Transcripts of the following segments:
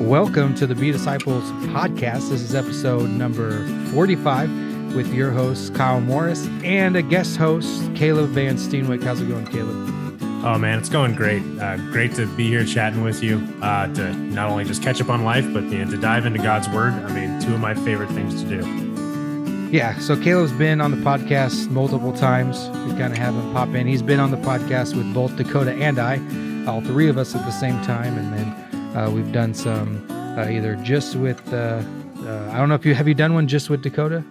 Welcome to the Be Disciples podcast. This is episode number 45 with your host, Kyle Morris, and a guest host, Caleb Van Steenwick. How's it going, Caleb? Oh, man, it's going great. Uh, great to be here chatting with you, uh, to not only just catch up on life, but you know, to dive into God's Word. I mean, two of my favorite things to do. Yeah, so Caleb's been on the podcast multiple times. We kind of have him pop in. He's been on the podcast with both Dakota and I, all three of us at the same time, and then uh, we've done some uh, either just with uh, I don't know if you have you done one just with Dakota.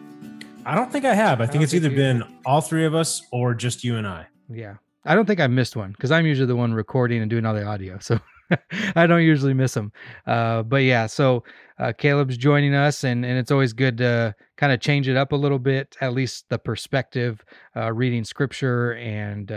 I don't think I have. I, I think it's think either been all three of us or just you and I. Yeah, I don't think I missed one because I'm usually the one recording and doing all the audio, so I don't usually miss them. Uh, but yeah, so uh, Caleb's joining us, and and it's always good to kind of change it up a little bit, at least the perspective, uh, reading scripture and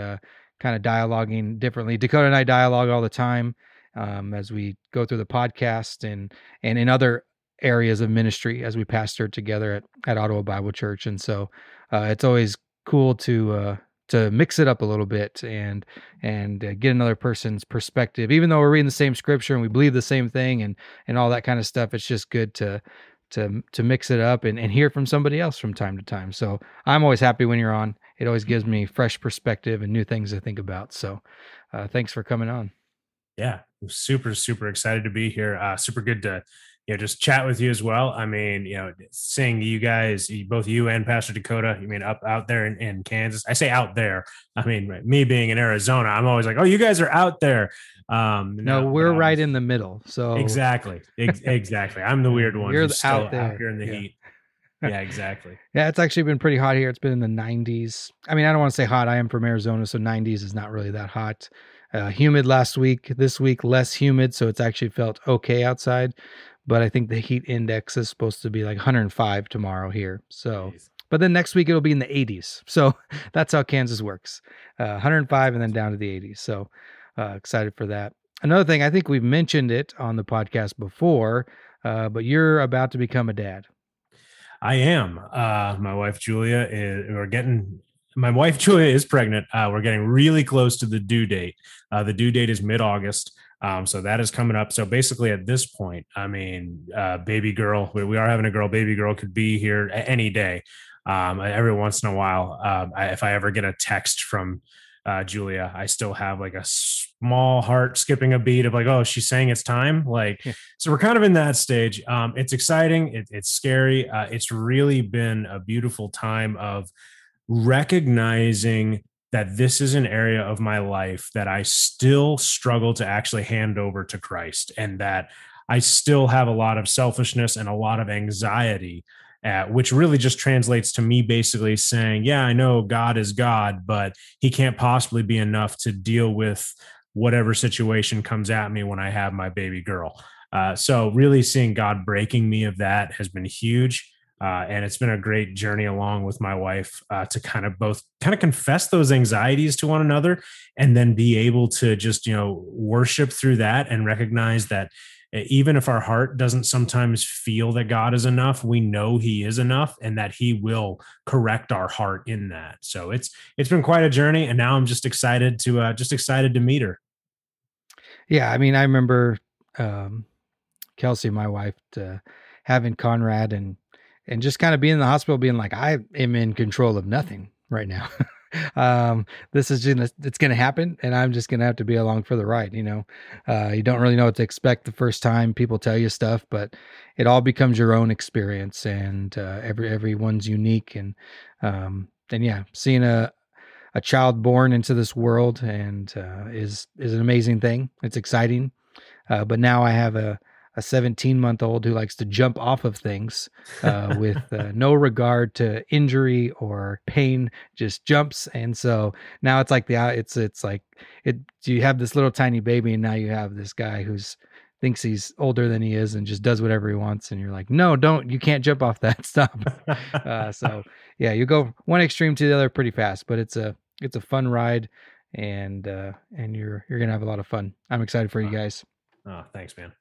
kind of dialoguing differently. Dakota and I dialogue all the time um, as we go through the podcast and and in other areas of ministry as we pastor together at, at Ottawa Bible Church. And so uh, it's always cool to uh, to mix it up a little bit and and uh, get another person's perspective. Even though we're reading the same scripture and we believe the same thing and and all that kind of stuff, it's just good to to to mix it up and, and hear from somebody else from time to time. So I'm always happy when you're on. It always gives me fresh perspective and new things to think about. So uh, thanks for coming on yeah, super, super excited to be here. Uh, super good to, you know, just chat with you as well. I mean, you know, seeing you guys, both you and Pastor Dakota, I mean, up out there in, in Kansas. I say out there. I mean, me being in Arizona, I'm always like, oh, you guys are out there. Um, no, we're right in the middle. So exactly, ex- exactly. I'm the weird one. You're out there out here in the yeah. heat. Yeah, exactly. yeah, it's actually been pretty hot here. It's been in the 90s. I mean, I don't want to say hot. I am from Arizona, so 90s is not really that hot. Uh, humid last week. This week less humid, so it's actually felt okay outside. But I think the heat index is supposed to be like 105 tomorrow here. So, but then next week it'll be in the 80s. So that's how Kansas works. Uh, 105 and then down to the 80s. So uh, excited for that. Another thing, I think we've mentioned it on the podcast before, uh, but you're about to become a dad. I am. Uh, my wife Julia is. We're getting my wife Julia is pregnant. Uh, we're getting really close to the due date. Uh, the due date is mid August. Um, so that is coming up. So basically, at this point, I mean, uh, baby girl, we, we, are having a girl. Baby girl could be here any day. Um, every once in a while, um, I, if I ever get a text from uh, Julia, I still have like a small heart skipping a beat of like, oh, she's saying it's time. Like, so we're kind of in that stage. Um, it's exciting. It, it's scary. Uh, it's really been a beautiful time of recognizing that this is an area of my life that I still struggle to actually hand over to Christ and that I still have a lot of selfishness and a lot of anxiety, uh, which really just translates to me basically saying, Yeah, I know God is God, but He can't possibly be enough to deal with whatever situation comes at me when I have my baby girl. Uh, so, really seeing God breaking me of that has been huge. Uh, and it's been a great journey along with my wife uh, to kind of both kind of confess those anxieties to one another and then be able to just you know worship through that and recognize that even if our heart doesn't sometimes feel that god is enough we know he is enough and that he will correct our heart in that. So it's it's been quite a journey and now i'm just excited to uh, just excited to meet her. Yeah i mean i remember um, kelsey my wife uh, having conrad and and just kind of being in the hospital, being like, I am in control of nothing right now. um, this is just, it's to happen and I'm just to have to be along for the ride. You know, uh, you don't really know what to expect the first time people tell you stuff, but it all becomes your own experience and, uh, every, everyone's unique. And, um, and yeah, seeing a, a child born into this world and, uh, is, is an amazing thing. It's exciting. Uh, but now I have a, a 17 month old who likes to jump off of things uh, with uh, no regard to injury or pain just jumps. And so now it's like the it's it's like it you have this little tiny baby and now you have this guy who's thinks he's older than he is and just does whatever he wants. And you're like no don't you can't jump off that stop uh, so yeah you go one extreme to the other pretty fast but it's a it's a fun ride and uh and you're you're gonna have a lot of fun. I'm excited for you guys. Oh thanks man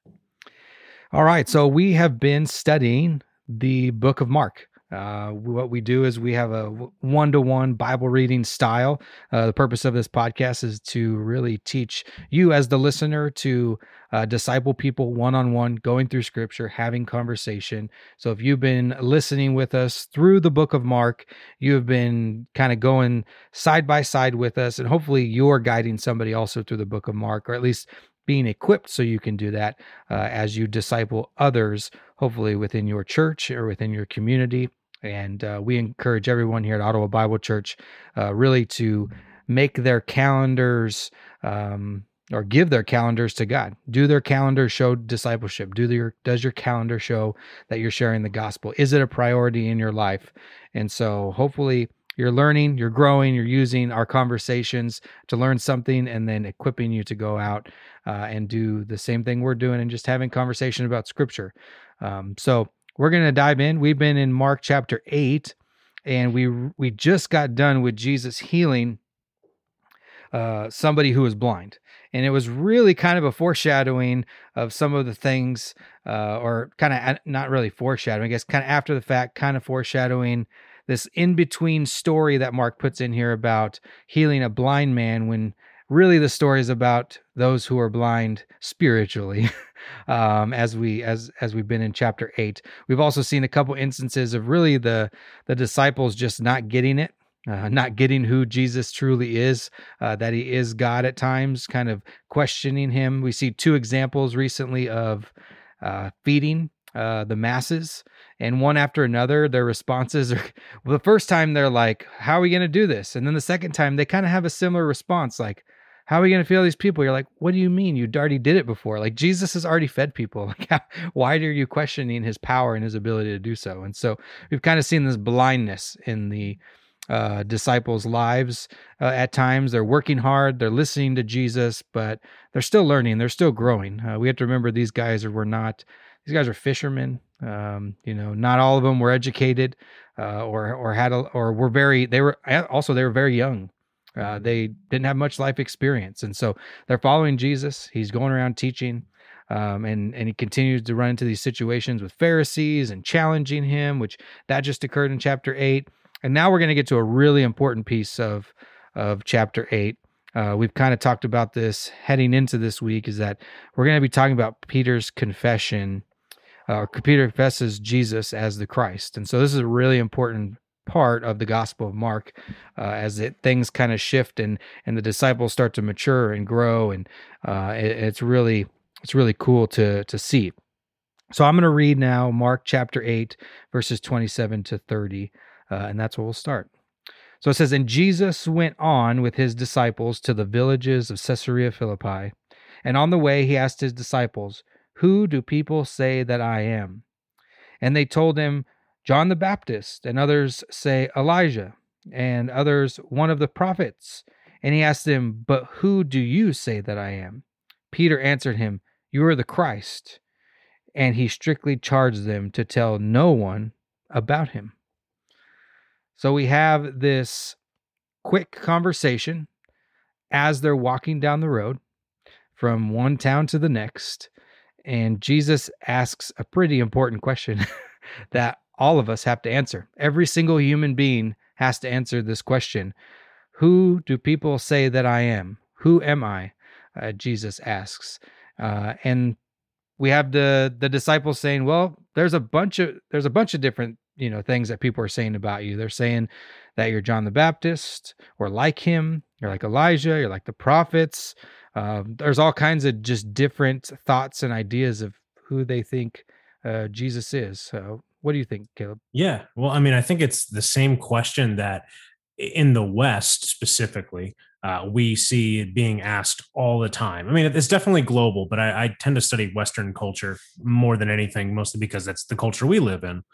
all right. So we have been studying the book of Mark. Uh, what we do is we have a one to one Bible reading style. Uh, the purpose of this podcast is to really teach you, as the listener, to uh, disciple people one on one, going through scripture, having conversation. So if you've been listening with us through the book of Mark, you have been kind of going side by side with us, and hopefully you're guiding somebody also through the book of Mark, or at least being equipped so you can do that uh, as you disciple others, hopefully within your church or within your community. And uh, we encourage everyone here at Ottawa Bible Church uh, really to make their calendars um, or give their calendars to God. Do their calendar show discipleship? Do your does your calendar show that you're sharing the gospel? Is it a priority in your life? And so hopefully you're learning, you're growing, you're using our conversations to learn something and then equipping you to go out uh, and do the same thing we're doing and just having conversation about scripture. Um, so we're going to dive in. We've been in Mark chapter 8 and we we just got done with Jesus healing uh, somebody who was blind. And it was really kind of a foreshadowing of some of the things, uh, or kind of not really foreshadowing, I guess, kind of after the fact, kind of foreshadowing this in between story that Mark puts in here about healing a blind man when really the story is about those who are blind spiritually um, as we as as we've been in chapter 8 we've also seen a couple instances of really the the disciples just not getting it uh, not getting who Jesus truly is, uh, that he is God at times, kind of questioning him. We see two examples recently of uh, feeding uh, the masses, and one after another, their responses are well, the first time they're like, How are we going to do this? And then the second time, they kind of have a similar response, like, how are we going to feel these people? You're like, what do you mean? You already did it before. Like Jesus has already fed people. Like, how, why are you questioning his power and his ability to do so? And so we've kind of seen this blindness in the uh, disciples' lives uh, at times. They're working hard, they're listening to Jesus, but they're still learning, they're still growing. Uh, we have to remember these guys were not, these guys are fishermen. Um, you know, not all of them were educated uh, or or had a, or were very. They were also they were very young. Uh, they didn't have much life experience, and so they're following Jesus. He's going around teaching. Um, and and he continues to run into these situations with Pharisees and challenging him, which that just occurred in chapter eight. And now we're going to get to a really important piece of of chapter eight. Uh, we've kind of talked about this heading into this week. Is that we're going to be talking about Peter's confession. Uh, Peter confesses Jesus as the Christ, and so this is a really important part of the Gospel of Mark uh, as it things kind of shift and and the disciples start to mature and grow, and uh, it, it's really it's really cool to to see. So I'm going to read now Mark chapter 8 verses 27 to 30 uh, and that's where we'll start. So it says, And Jesus went on with his disciples to the villages of Caesarea Philippi. And on the way, he asked his disciples, Who do people say that I am? And they told him, John the Baptist, and others say Elijah, and others one of the prophets. And he asked them, But who do you say that I am? Peter answered him, You are the Christ. And he strictly charged them to tell no one about him. So we have this quick conversation as they're walking down the road from one town to the next. And Jesus asks a pretty important question that all of us have to answer. Every single human being has to answer this question Who do people say that I am? Who am I? Uh, Jesus asks. Uh, and we have the the disciples saying, "Well, there's a bunch of there's a bunch of different you know things that people are saying about you. They're saying that you're John the Baptist or like him. You're like Elijah. You're like the prophets. Uh, there's all kinds of just different thoughts and ideas of who they think uh, Jesus is. So, what do you think, Caleb? Yeah, well, I mean, I think it's the same question that in the West specifically, uh, we see it being asked all the time. I mean, it's definitely global, but I, I, tend to study Western culture more than anything, mostly because that's the culture we live in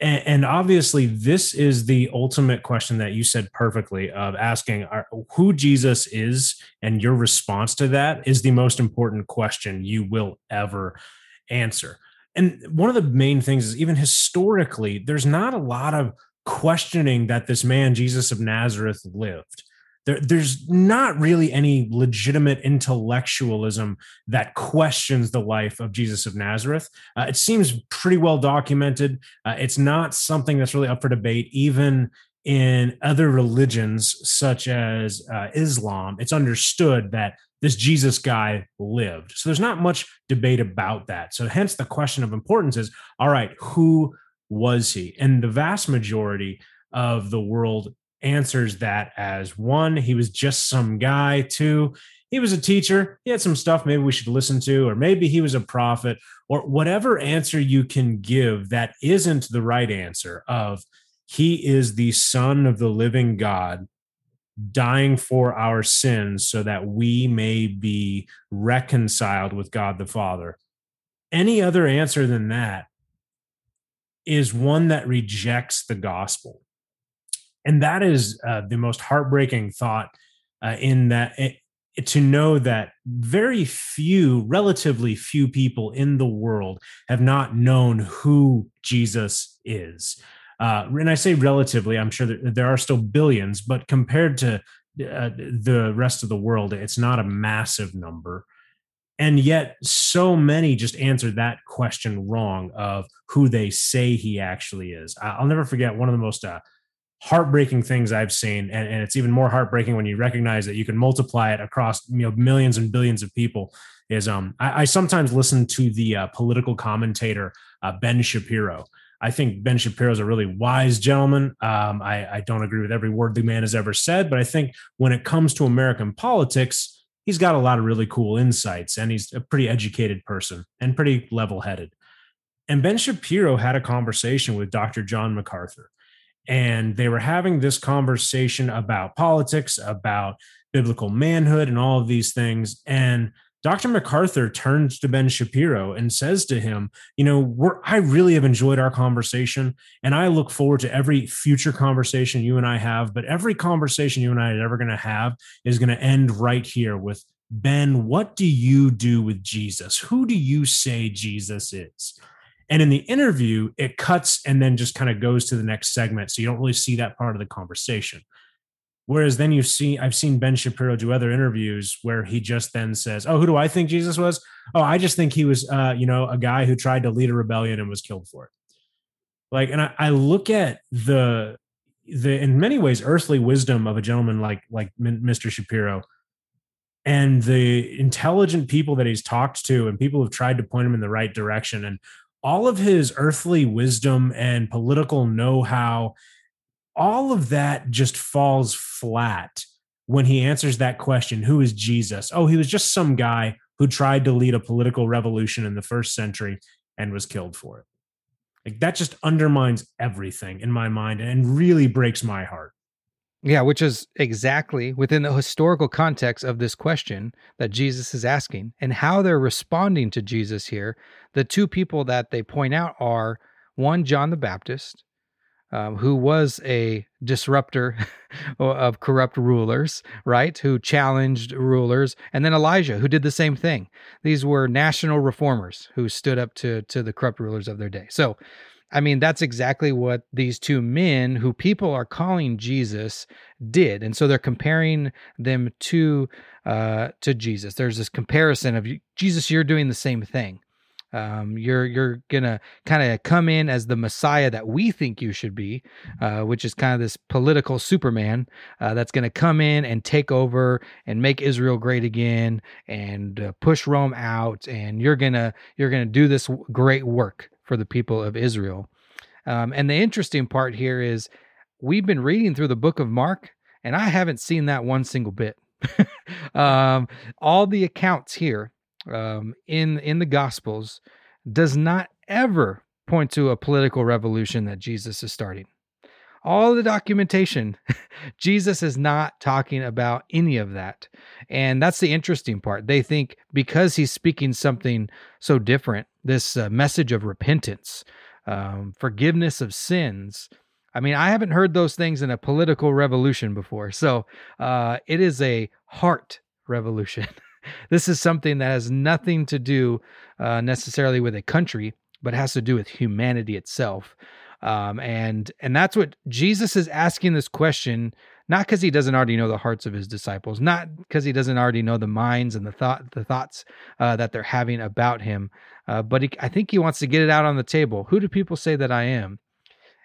and, and, obviously this is the ultimate question that you said perfectly of asking who jesus is and your response to that is the most important question you will ever answer. And one of the main things is even historically there's not a lot of questioning that this man jesus of nazareth lived there, there's not really any legitimate intellectualism that questions the life of Jesus of Nazareth. Uh, it seems pretty well documented. Uh, it's not something that's really up for debate, even in other religions such as uh, Islam. It's understood that this Jesus guy lived. So there's not much debate about that. So hence the question of importance is all right, who was he? And the vast majority of the world answers that as one, he was just some guy, two, he was a teacher. He had some stuff maybe we should listen to, or maybe he was a prophet, or whatever answer you can give that isn't the right answer of he is the son of the living God dying for our sins so that we may be reconciled with God the Father. Any other answer than that is one that rejects the gospel. And that is uh, the most heartbreaking thought uh, in that it, to know that very few, relatively few people in the world have not known who Jesus is. Uh, and I say relatively, I'm sure that there are still billions, but compared to uh, the rest of the world, it's not a massive number. And yet, so many just answered that question wrong of who they say he actually is. I'll never forget one of the most uh, heartbreaking things I've seen, and, and, it's even more heartbreaking when you recognize that you can multiply it across you know millions and billions of people. Is um I, I sometimes listen to the uh, political commentator uh, Ben Shapiro, I think Ben Shapiro is a really wise gentleman. Um, I, I don't agree with every word the man has ever said, but I think when it comes to American politics, he's got a lot of really cool insights and he's a pretty educated person and pretty level headed. And Ben Shapiro had a conversation with Dr. John MacArthur, and they were having this conversation about politics, about biblical manhood, and all of these things. And Dr. MacArthur turns to Ben Shapiro and says to him, You know, I really have enjoyed our conversation, and I look forward to every future conversation you and I have. But every conversation you and I are ever going to have is going to end right here with Ben, what do you do with Jesus? Who do you say Jesus is? And in the interview, it cuts and then just kind of goes to the next segment. So you don't really see that part of the conversation. Whereas then you see, I've seen Ben Shapiro do other interviews where he just then says, "Oh, who do I think Jesus was? Oh, I just think he was, uh, you know, a guy who tried to lead a rebellion and was killed for it." Like, and I, I look at the the in many ways earthly wisdom of a gentleman like like Mr. Shapiro, and the intelligent people that he's talked to, and people have tried to point him in the right direction, and all of his earthly wisdom and political know how all of that just falls flat when he answers that question who is Jesus? Oh, he was just some guy who tried to lead a political revolution in the first century and was killed for it. Like that just undermines everything in my mind and really breaks my heart. Yeah, which is exactly within the historical context of this question that Jesus is asking and how they're responding to Jesus here. The two people that they point out are one, John the Baptist, um, who was a disruptor of corrupt rulers, right? Who challenged rulers, and then Elijah, who did the same thing. These were national reformers who stood up to to the corrupt rulers of their day. So, I mean, that's exactly what these two men, who people are calling Jesus, did, and so they're comparing them to uh, to Jesus. There's this comparison of Jesus, you're doing the same thing. Um, you're you're gonna kind of come in as the Messiah that we think you should be, uh, which is kind of this political Superman uh, that's gonna come in and take over and make Israel great again and uh, push Rome out, and you're gonna you're gonna do this great work for the people of Israel. Um, and the interesting part here is we've been reading through the book of Mark, and I haven't seen that one single bit. um, all the accounts here um, in in the Gospels does not ever point to a political revolution that Jesus is starting. All the documentation, Jesus is not talking about any of that. And that's the interesting part. They think because he's speaking something so different, this uh, message of repentance, um, forgiveness of sins. I mean, I haven't heard those things in a political revolution before. So uh, it is a heart revolution. this is something that has nothing to do uh, necessarily with a country, but has to do with humanity itself. Um, and and that's what Jesus is asking this question not because he doesn't already know the hearts of his disciples, not because he doesn't already know the minds and the thought, the thoughts uh, that they're having about him, uh, but he, I think he wants to get it out on the table. Who do people say that I am?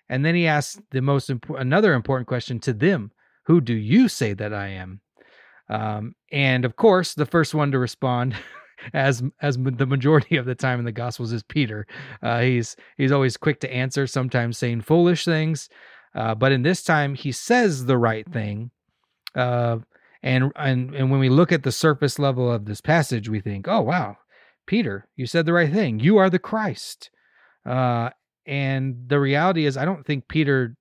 And then he asks the most another important question to them: Who do you say that I am? Um, and of course, the first one to respond. as as the majority of the time in the gospels is Peter. Uh, he's he's always quick to answer, sometimes saying foolish things, uh, but in this time, he says the right thing. Uh, and, and, and when we look at the surface level of this passage, we think, oh, wow, Peter, you said the right thing. You are the Christ. Uh, and the reality is, I don't think Peter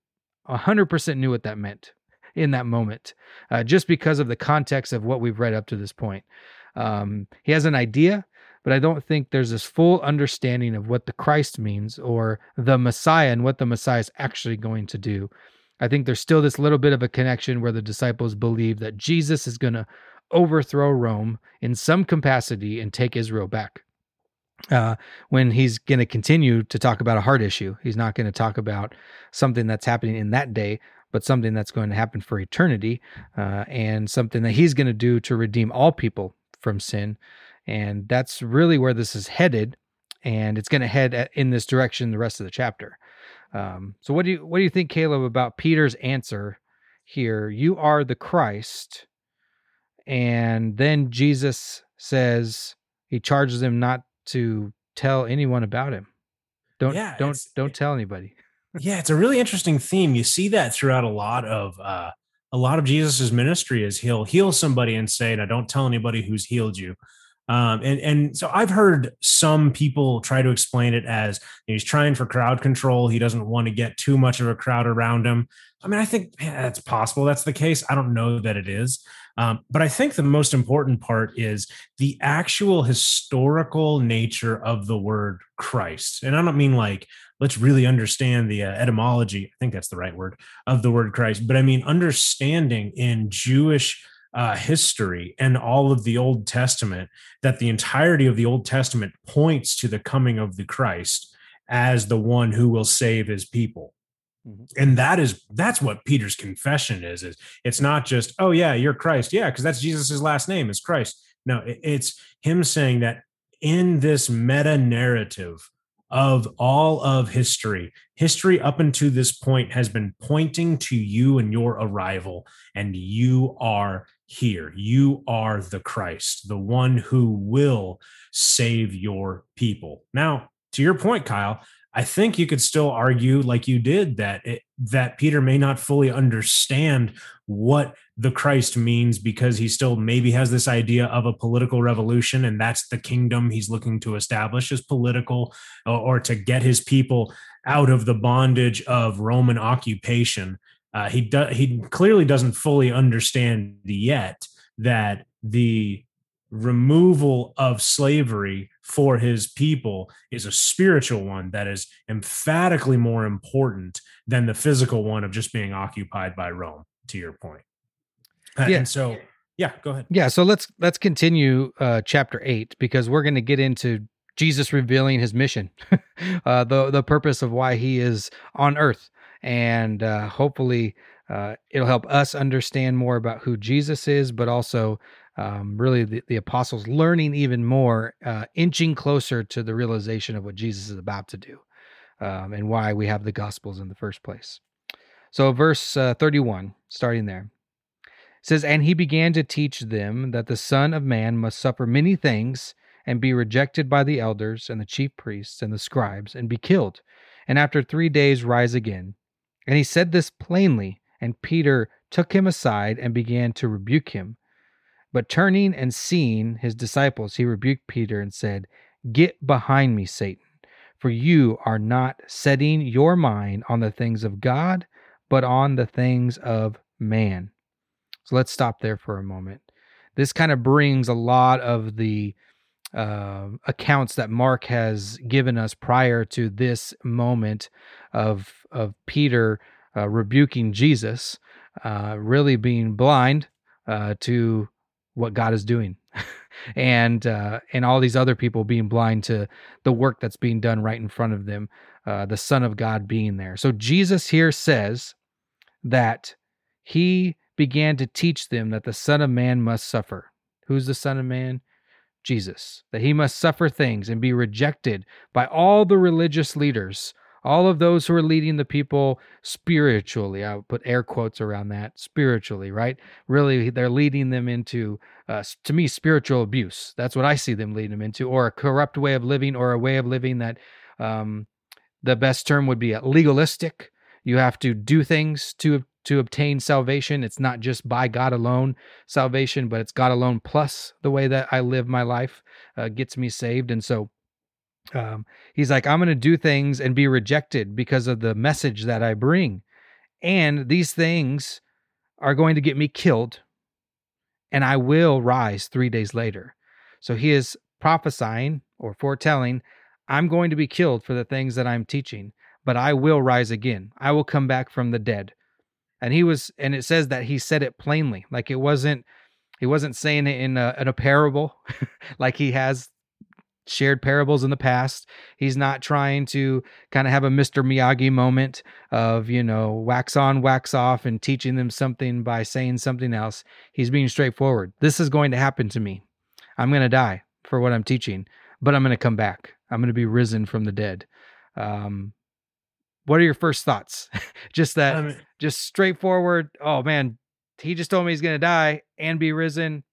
100% knew what that meant in that moment, uh, just because of the context of what we've read up to this point. Um, he has an idea, but I don't think there's this full understanding of what the Christ means or the Messiah and what the Messiah is actually going to do. I think there's still this little bit of a connection where the disciples believe that Jesus is going to overthrow Rome in some capacity and take Israel back. Uh, when he's going to continue to talk about a heart issue, he's not going to talk about something that's happening in that day, but something that's going to happen for eternity uh, and something that he's going to do to redeem all people from sin and that's really where this is headed and it's going to head in this direction the rest of the chapter. Um, so what do you what do you think caleb about peter's answer here? You are the christ and then jesus says he charges him not to tell anyone about him. Don't yeah, don't don't tell anybody. Yeah it's a really interesting theme. You see that throughout a lot of uh a lot of jesus's ministry is he'll heal somebody and say now don't tell anybody who's healed you um, and and so I've heard some people try to explain it as he's trying for crowd control. He doesn't want to get too much of a crowd around him. I mean, I think yeah, that's possible. That's the case. I don't know that it is. Um, but I think the most important part is the actual historical nature of the word Christ. And I don't mean like, let's really understand the uh, etymology. I think that's the right word of the word Christ. But I mean, understanding in Jewish uh, history and all of the Old Testament that the entirety of the Old Testament points to the coming of the Christ as the one who will save his people. Mm-hmm. And that is that's what Peter's confession is. Is it's not just oh yeah you're Christ yeah because that's Jesus's last name is Christ. No, it's him saying that in this meta narrative of all of history. History up until this point has been pointing to you and your arrival, and you are here. You are the Christ, the one who will save your people. Now, to your point, Kyle, I think you could still argue, like you did, that it, that Peter may not fully understand what the Christ means because he still maybe has this idea of a political revolution, and that's the kingdom he's looking to establish as political, or, or to get his people out of the bondage of Roman occupation. Uh, he do, he clearly doesn't fully understand yet that the removal of slavery for his people is a spiritual one that is emphatically more important than the physical one of just being occupied by Rome to your point. Uh, yeah. And so yeah, go ahead. Yeah, so let's let's continue uh chapter 8 because we're going to get into Jesus revealing his mission. uh the the purpose of why he is on earth and uh, hopefully uh, it'll help us understand more about who Jesus is, but also um, really the, the, apostles learning even more, uh, inching closer to the realization of what Jesus is about to do um, and why we have the gospels in the first place. So, verse uh, 31, starting there. says, And he began to teach them that the Son of Man must suffer many things and be rejected by the elders and the chief priests and the scribes and be killed, and after three days rise again. And he said this plainly, and Peter took him aside and began to rebuke him. But turning and seeing his disciples, he rebuked Peter and said, Get behind me, Satan, for you are not setting your mind on the things of God, but on the things of man. So let's stop there for a moment. This kind of brings a lot of the uh, accounts that Mark has given us prior to this moment of of Peter uh, rebuking Jesus, uh, really being blind uh, to what God is doing, and uh, and all these other people being blind to the work that's being done right in front of them, uh, the Son of God being there. So Jesus here says that he began to teach them that the Son of Man must suffer. Who's the Son of Man? Jesus. That he must suffer things and be rejected by all the religious leaders, all of those who are leading the people spiritually. I would put air quotes around that spiritually, right? Really, they're leading them into, uh, to me, spiritual abuse. That's what I see them leading them into, or a corrupt way of living, or a way of living that um, the best term would be legalistic. You have to do things to to obtain salvation. It's not just by God alone salvation, but it's God alone plus the way that I live my life uh, gets me saved. And so um, he's like, I'm going to do things and be rejected because of the message that I bring. And these things are going to get me killed, and I will rise three days later. So he is prophesying or foretelling, I'm going to be killed for the things that I'm teaching, but I will rise again. I will come back from the dead and he was and it says that he said it plainly like it wasn't he wasn't saying it in a, in a parable like he has shared parables in the past he's not trying to kind of have a mr miyagi moment of you know wax on wax off and teaching them something by saying something else he's being straightforward this is going to happen to me i'm going to die for what i'm teaching but i'm going to come back i'm going to be risen from the dead um, what are your first thoughts? just that, I mean, just straightforward. Oh man, he just told me he's gonna die and be risen.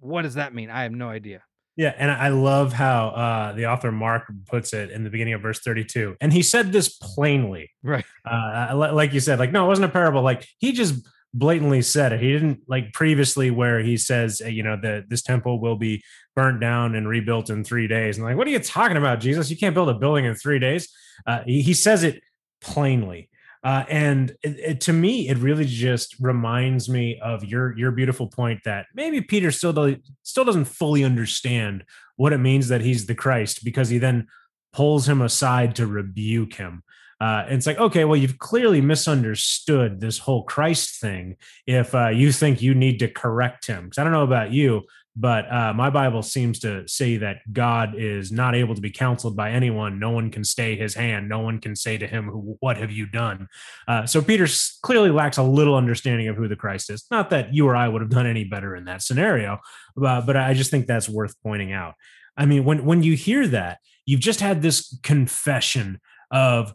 What does that mean? I have no idea. Yeah, and I love how uh, the author Mark puts it in the beginning of verse 32. And he said this plainly. Right. Uh, like you said, like, no, it wasn't a parable. Like, he just blatantly said it. He didn't like previously where he says, you know, that this temple will be burnt down and rebuilt in three days. And like, what are you talking about, Jesus? You can't build a building in three days. Uh, he, he says it plainly. Uh, and it, it, to me, it really just reminds me of your your beautiful point that maybe Peter still do, still doesn't fully understand what it means that he's the Christ because he then pulls him aside to rebuke him. Uh, and it's like, okay, well, you've clearly misunderstood this whole Christ thing if uh, you think you need to correct him. Because I don't know about you, but uh, my Bible seems to say that God is not able to be counseled by anyone. No one can stay his hand. No one can say to him, "What have you done?" Uh, so Peter clearly lacks a little understanding of who the Christ is. Not that you or I would have done any better in that scenario, uh, but I just think that's worth pointing out. I mean, when when you hear that, you've just had this confession of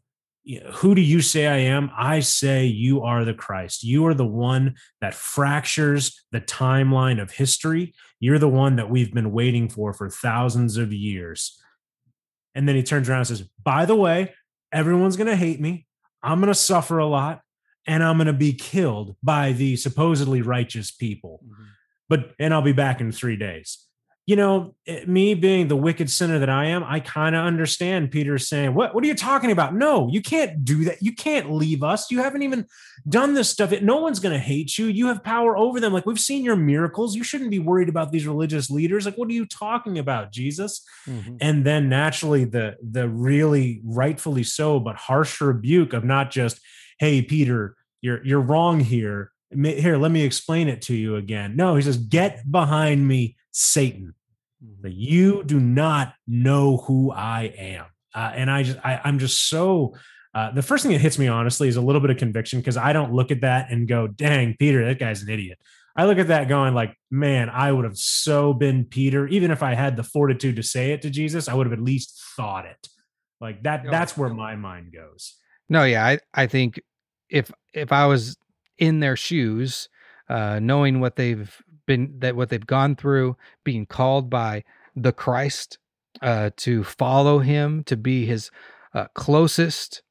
who do you say I am? I say you are the Christ. You are the one that fractures the timeline of history. You're the one that we've been waiting for for thousands of years. And then he turns around and says, By the way, everyone's going to hate me. I'm going to suffer a lot and I'm going to be killed by the supposedly righteous people. Mm-hmm. But, and I'll be back in three days you know, it, me being the wicked sinner that I am, I kind of understand Peter saying, "What? What are you talking about? No, you can't do that. You can't leave us. You haven't even done this stuff. No one's going to hate you. You have power over them. Like we've seen your miracles. You shouldn't be worried about these religious leaders. Like, what are you talking about, Jesus?" Mm-hmm. And then naturally, the the really rightfully so, but harsh rebuke of not just, "Hey, Peter, you're you're wrong here." Here, let me explain it to you again. No, he says, "Get behind me." Satan. That mm-hmm. you do not know who I am. Uh, and I just, I, I'm just so, uh, the first thing that hits me honestly is a little bit of conviction because I don't look at that and go, dang, Peter, that guy's an idiot. I look at that going like, man, I would have so been Peter. Even if I had the fortitude to say it to Jesus, I would have at least thought it. Like that, that's where my mind goes. No, yeah. I, I think if, if I was in their shoes, uh, knowing what they've been that what they've gone through, being called by the Christ uh, to follow Him, to be His uh, closest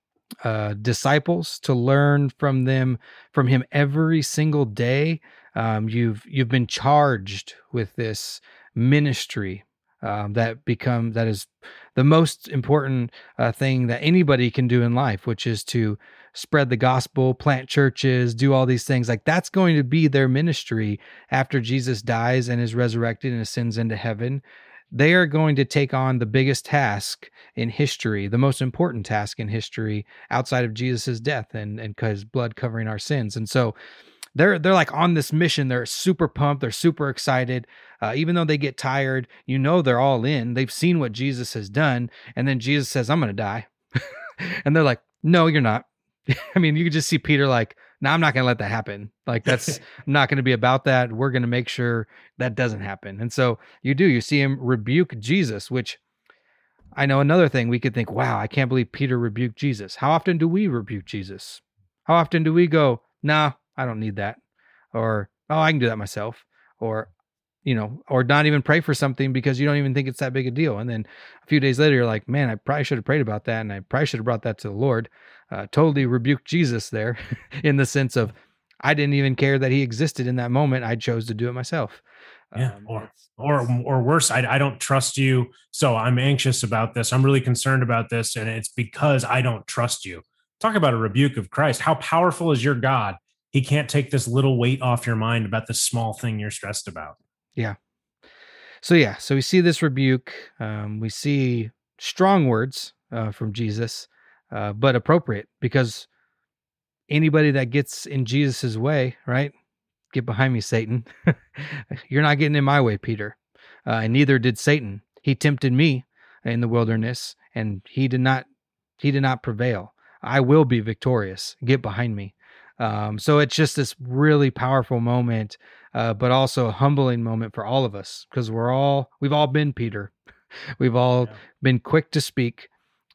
uh, disciples, to learn from them, from Him every single day. Um, you've you've been charged with this ministry um, that become that is the most important uh, thing that anybody can do in life, which is to spread the gospel, plant churches, do all these things. Like that's going to be their ministry after Jesus dies and is resurrected and ascends into heaven. They are going to take on the biggest task in history, the most important task in history outside of Jesus's death and and his blood covering our sins. And so they're they're like on this mission. They're super pumped. They're super excited. Uh, even though they get tired, you know they're all in. They've seen what Jesus has done, and then Jesus says, "I'm going to die," and they're like, "No, you're not." I mean, you could just see Peter like, Now I'm not going to let that happen. Like that's not going to be about that. We're going to make sure that doesn't happen. And so you do. You see him rebuke Jesus, which I know another thing we could think, wow, I can't believe Peter rebuked Jesus. How often do we rebuke Jesus? How often do we go, nah, I don't need that? Or, oh, I can do that myself. Or, you know, or not even pray for something because you don't even think it's that big a deal. And then a few days later, you're like, man, I probably should have prayed about that. And I probably should have brought that to the Lord. Uh, totally rebuked Jesus there in the sense of, I didn't even care that he existed in that moment. I chose to do it myself. Yeah. Um, or, or, or worse, I, I don't trust you. So I'm anxious about this. I'm really concerned about this. And it's because I don't trust you. Talk about a rebuke of Christ. How powerful is your God? He can't take this little weight off your mind about the small thing you're stressed about. Yeah. So yeah, so we see this rebuke. Um, we see strong words uh, from Jesus, uh, but appropriate because anybody that gets in Jesus's way, right? Get behind me, Satan. You're not getting in my way, Peter. Uh, and neither did Satan. He tempted me in the wilderness, and he did not. He did not prevail. I will be victorious. Get behind me. Um, so it's just this really powerful moment, uh, but also a humbling moment for all of us because we're all we've all been Peter, we've all yeah. been quick to speak,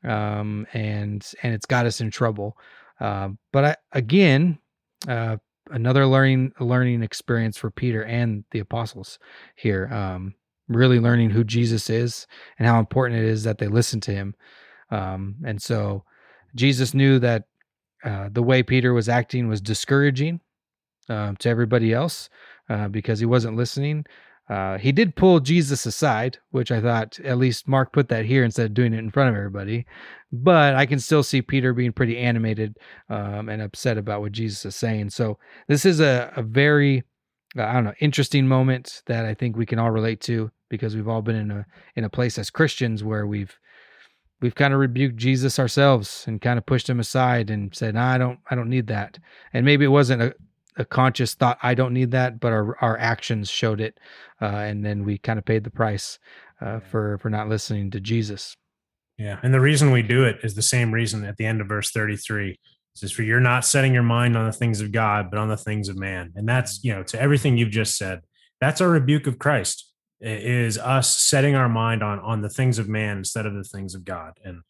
um, and and it's got us in trouble. Uh, but I, again, uh, another learning learning experience for Peter and the apostles here. Um, really learning who Jesus is and how important it is that they listen to him. Um, and so Jesus knew that uh, the way Peter was acting was discouraging uh, to everybody else uh, because he wasn't listening. Uh, he did pull Jesus aside, which I thought at least Mark put that here instead of doing it in front of everybody. But I can still see Peter being pretty animated um, and upset about what Jesus is saying. So this is a, a very, uh, I don't know, interesting moment that I think we can all relate to because we've all been in a in a place as Christians where we've we've kind of rebuked Jesus ourselves and kind of pushed him aside and said, nah, I don't, I don't need that. And maybe it wasn't a, a conscious thought, I don't need that, but our, our actions showed it. Uh, and then we kind of paid the price uh, for, for not listening to Jesus. Yeah. And the reason we do it is the same reason at the end of verse 33 it says, for you're not setting your mind on the things of God, but on the things of man. And that's, you know, to everything you've just said, that's our rebuke of Christ is us setting our mind on on the things of man instead of the things of God. And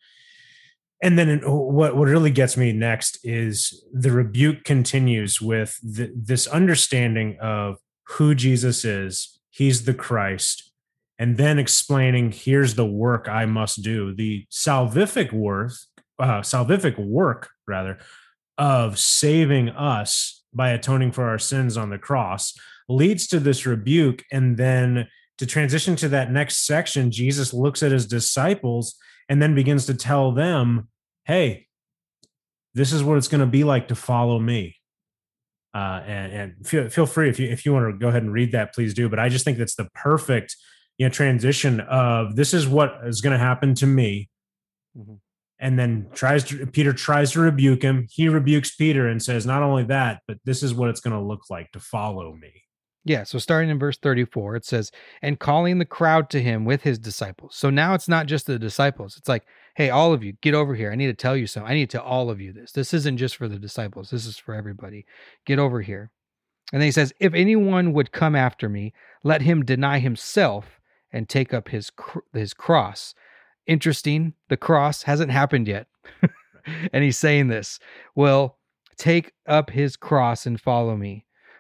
and then what what really gets me next is the rebuke continues with the, this understanding of who Jesus is. He's the Christ. And then explaining, here's the work I must do. The salvific worth, uh, salvific work rather, of saving us by atoning for our sins on the cross leads to this rebuke and then to transition to that next section, Jesus looks at his disciples and then begins to tell them, hey, this is what it's going to be like to follow me. Uh, and, and feel, feel free if you if you want to go ahead and read that, please do. But I just think that's the perfect you know transition of this is what is going to happen to me. Mm-hmm. And then tries to Peter tries to rebuke him. He rebukes Peter and says, not only that, but this is what it's going to look like to follow me. Yeah, so starting in verse 34, it says, and calling the crowd to him with his disciples. So now it's not just the disciples. It's like, hey, all of you, get over here. I need to tell you something. I need to all of you this. This isn't just for the disciples, this is for everybody. Get over here. And then he says, if anyone would come after me, let him deny himself and take up his his cross. Interesting, the cross hasn't happened yet. and he's saying this. Well, take up his cross and follow me.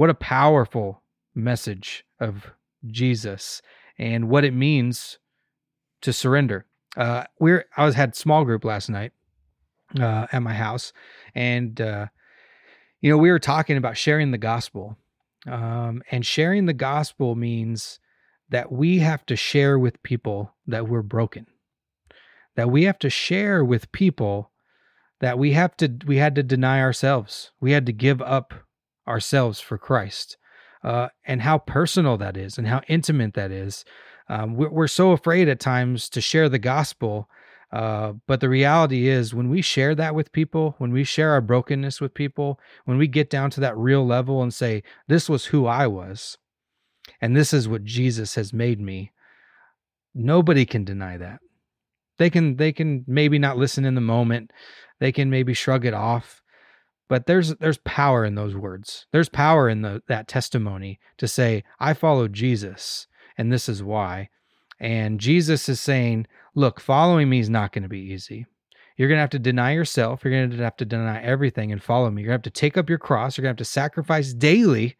What a powerful message of Jesus and what it means to surrender. Uh, we're I was had small group last night uh, at my house, and uh, you know we were talking about sharing the gospel, um, and sharing the gospel means that we have to share with people that we're broken, that we have to share with people that we have to we had to deny ourselves. We had to give up ourselves for Christ. Uh, and how personal that is and how intimate that is. Um, we're, we're, so afraid at times to share the gospel. Uh, but the reality is, when we share that with people, when we share our brokenness with people, when we get down to that real level and say, This was who I was, and this is what Jesus has made me, nobody can deny that. They can they can maybe not listen in the moment. They can maybe shrug it off. But there's there's power in those words. There's power in the that testimony to say, I follow Jesus and this is why. And Jesus is saying, look, following me is not going to be easy. You're going to have to deny yourself. You're going to have to deny everything and follow me. You're going to have to take up your cross. You're going to have to sacrifice daily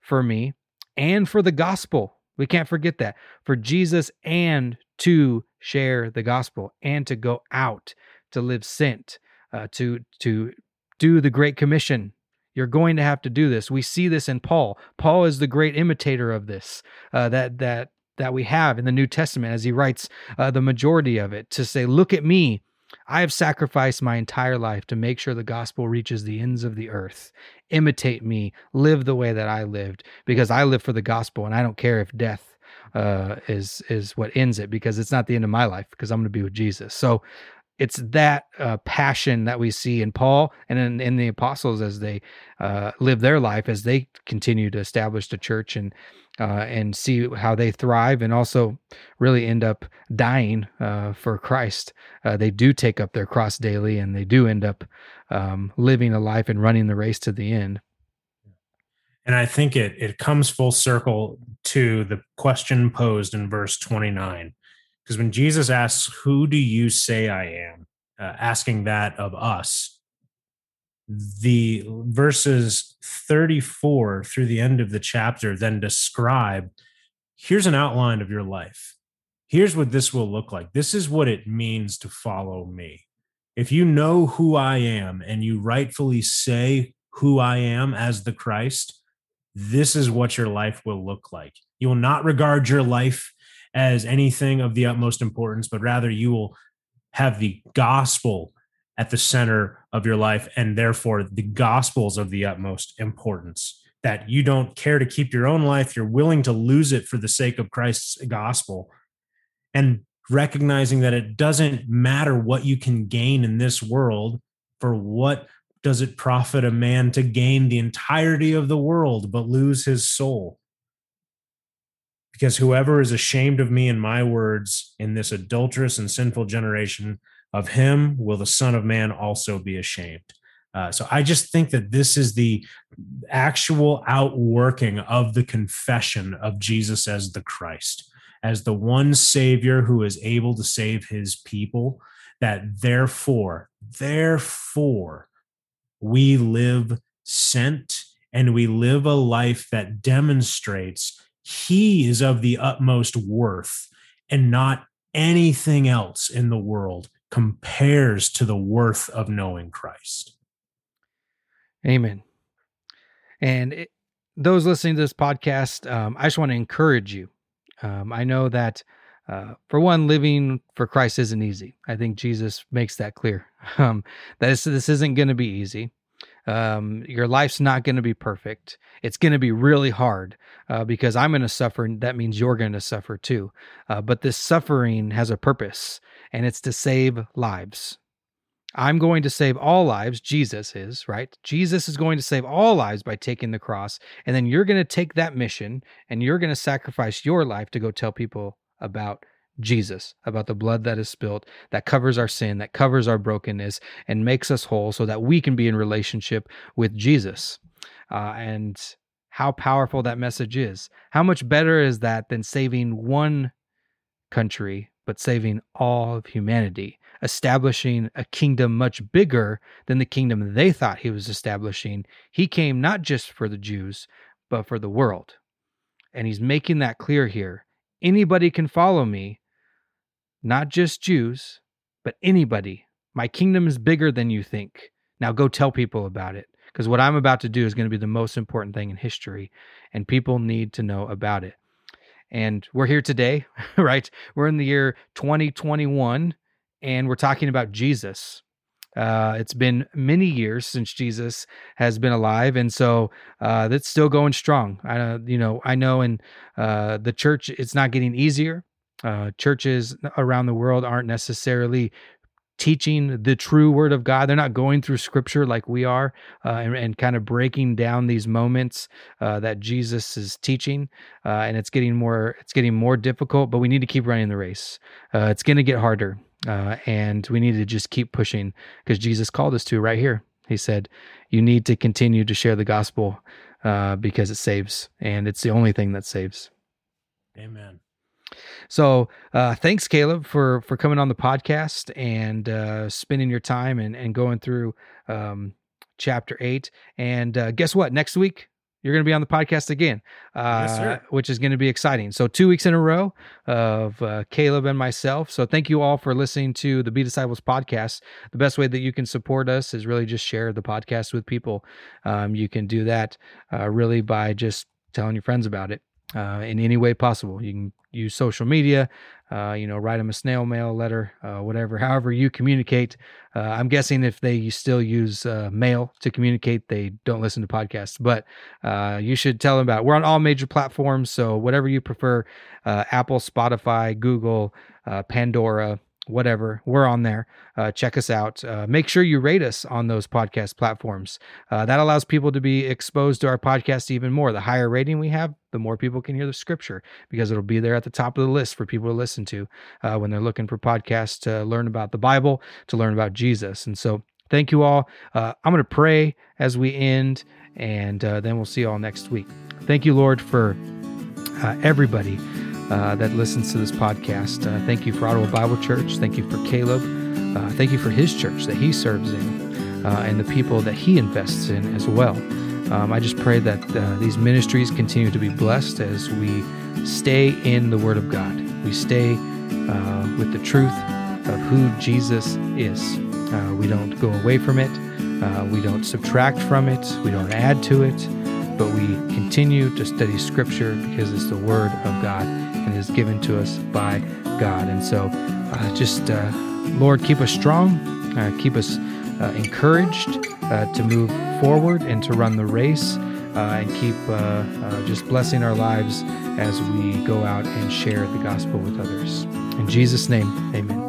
for me and for the gospel. We can't forget that. For Jesus and to share the gospel and to go out to live sent, uh, to to do the great commission. You're going to have to do this. We see this in Paul. Paul is the great imitator of this. Uh, that that that we have in the New Testament as he writes uh, the majority of it to say, "Look at me." I have sacrificed my entire life to make sure the gospel reaches the ends of the earth. Imitate me, live the way that I lived, because I live for the gospel, and I don't care if death uh, is is what ends it, because it's not the end of my life, because I'm going to be with Jesus. So it's that uh, passion that we see in Paul and in, in the apostles as they uh, live their life, as they continue to establish the church and uh, and see how they thrive, and also really end up dying uh, for Christ. Uh, they do take up their cross daily, and they do end up um, living a life and running the race to the end. And I think it it comes full circle to the question posed in verse twenty nine because when Jesus asks, Who do you say I am? Uh, asking that of us, the verses 34 through the end of the chapter then describe here's an outline of your life. Here's what this will look like. This is what it means to follow me. If you know who I am and you rightfully say who I am as the Christ, this is what your life will look like. You will not regard your life as anything of the utmost importance, but rather you will have the gospel at the center of your life and therefore the gospels of the utmost importance. That you don't care to keep your own life you're willing to lose it for the sake of Christ's gospel. And recognizing that it doesn't matter what you can gain in this world for what does it profit a man to gain the entirety of the world but lose his soul because whoever is ashamed of me and my words in this adulterous and sinful generation, of him will the Son of Man also be ashamed. Uh, so I just think that this is the actual outworking of the confession of Jesus as the Christ, as the one Savior who is able to save his people. That therefore, therefore, we live sent and we live a life that demonstrates he is of the utmost worth and not anything else in the world compares to the worth of knowing Christ. Amen. And it, those listening to this podcast, um, I just want to encourage you. Um, I know that, uh, for one, living for Christ isn't easy. I think Jesus makes that clear. Um, that is, this isn't going to be easy. Um, your life's not going to be perfect. It's going to be really hard uh, because I'm going to suffer. And that means you're going to suffer too. Uh, but this suffering has a purpose, and it's to save lives. I'm going to save all lives. Jesus is, right? Jesus is going to save all lives by taking the cross. And then you're going to take that mission and you're going to sacrifice your life to go tell people about Jesus, about the blood that is spilt, that covers our sin, that covers our brokenness, and makes us whole so that we can be in relationship with Jesus. Uh, and how powerful that message is. How much better is that than saving one country, but saving all of humanity, establishing a kingdom much bigger than the kingdom they thought he was establishing? He came not just for the Jews, but for the world. And he's making that clear here. Anybody can follow me not just Jews, but anybody. My kingdom is bigger than you think. Now go tell people about it because what I'm about to do is going to be the most important thing in history, and people need to know about it. And we're here today, right? We're in the year 2021, and we're talking about Jesus. Uh, it's been many years since Jesus has been alive, and so uh, that's still going strong. I, you know, I know in uh, the church, it's not getting easier. Uh, churches around the world aren't necessarily teaching the true word of God. They're not going through scripture like we are uh, and, and, kind of breaking down these moments uh, that Jesus is teaching. Uh, and it's getting more, it's getting more difficult, but we need to keep running the race. Uh, it's going to get harder. Uh, and we need to just keep pushing because Jesus called us to right here. He said, you need to continue to share the gospel uh, because it saves and it's the only thing that saves. Amen. So uh, thanks, Caleb, for for coming on the podcast and uh, spending your time and and going through um, chapter eight. And uh, guess what? Next week you're going to be on the podcast again, yes, uh, which is going to be exciting. So two weeks in a row of uh, Caleb and myself. So thank you all for listening to the Be Disciples podcast. The best way that you can support us is really just share the podcast with people. Um, you can do that uh, really by just telling your friends about it uh, in any way possible. You can use social media, uh, you know, write them a snail mail letter, uh, whatever, however you communicate. Uh, I'm guessing if they still use uh, mail to communicate, they don't listen to podcasts, but uh, you should tell them about it. We're on all major platforms. So whatever you prefer, Apple, Spotify, Google, Pandora, whatever we're on there. Uh, check us out. Uh, make sure you rate us on those podcast platforms. Uh, that allows people to be exposed to our podcast even more. The higher rating we have the more people can hear the scripture because it'll be there at the top of the list for people to listen to uh, when they're looking for podcasts to learn about the bible to learn about jesus. And so thank you all. Uh, i'm going to pray as we end and uh, then we'll see you all next week. Thank you lord for everybody uh, that listens to this podcast. Uh, thank you for Ottawa Bible Church. Thank you for Caleb. Uh, thank you for his church that he serves in uh, and the people that he invests in as well. Um, I just pray that uh, these ministries continue to be blessed as we stay in the Word of God. We stay with the truth of who Jesus is. we don't go away from it. we don't subtract from it. We don't add to it but we continue to study Scripture because it's the Word of God and is given to us by God. And so, uh, just uh, Lord, keep us strong, uh, keep us uh, encouraged uh, to move forward and to run the race, uh, and keep just blessing our lives as we go out and share the gospel with others. In Jesus' name, amen.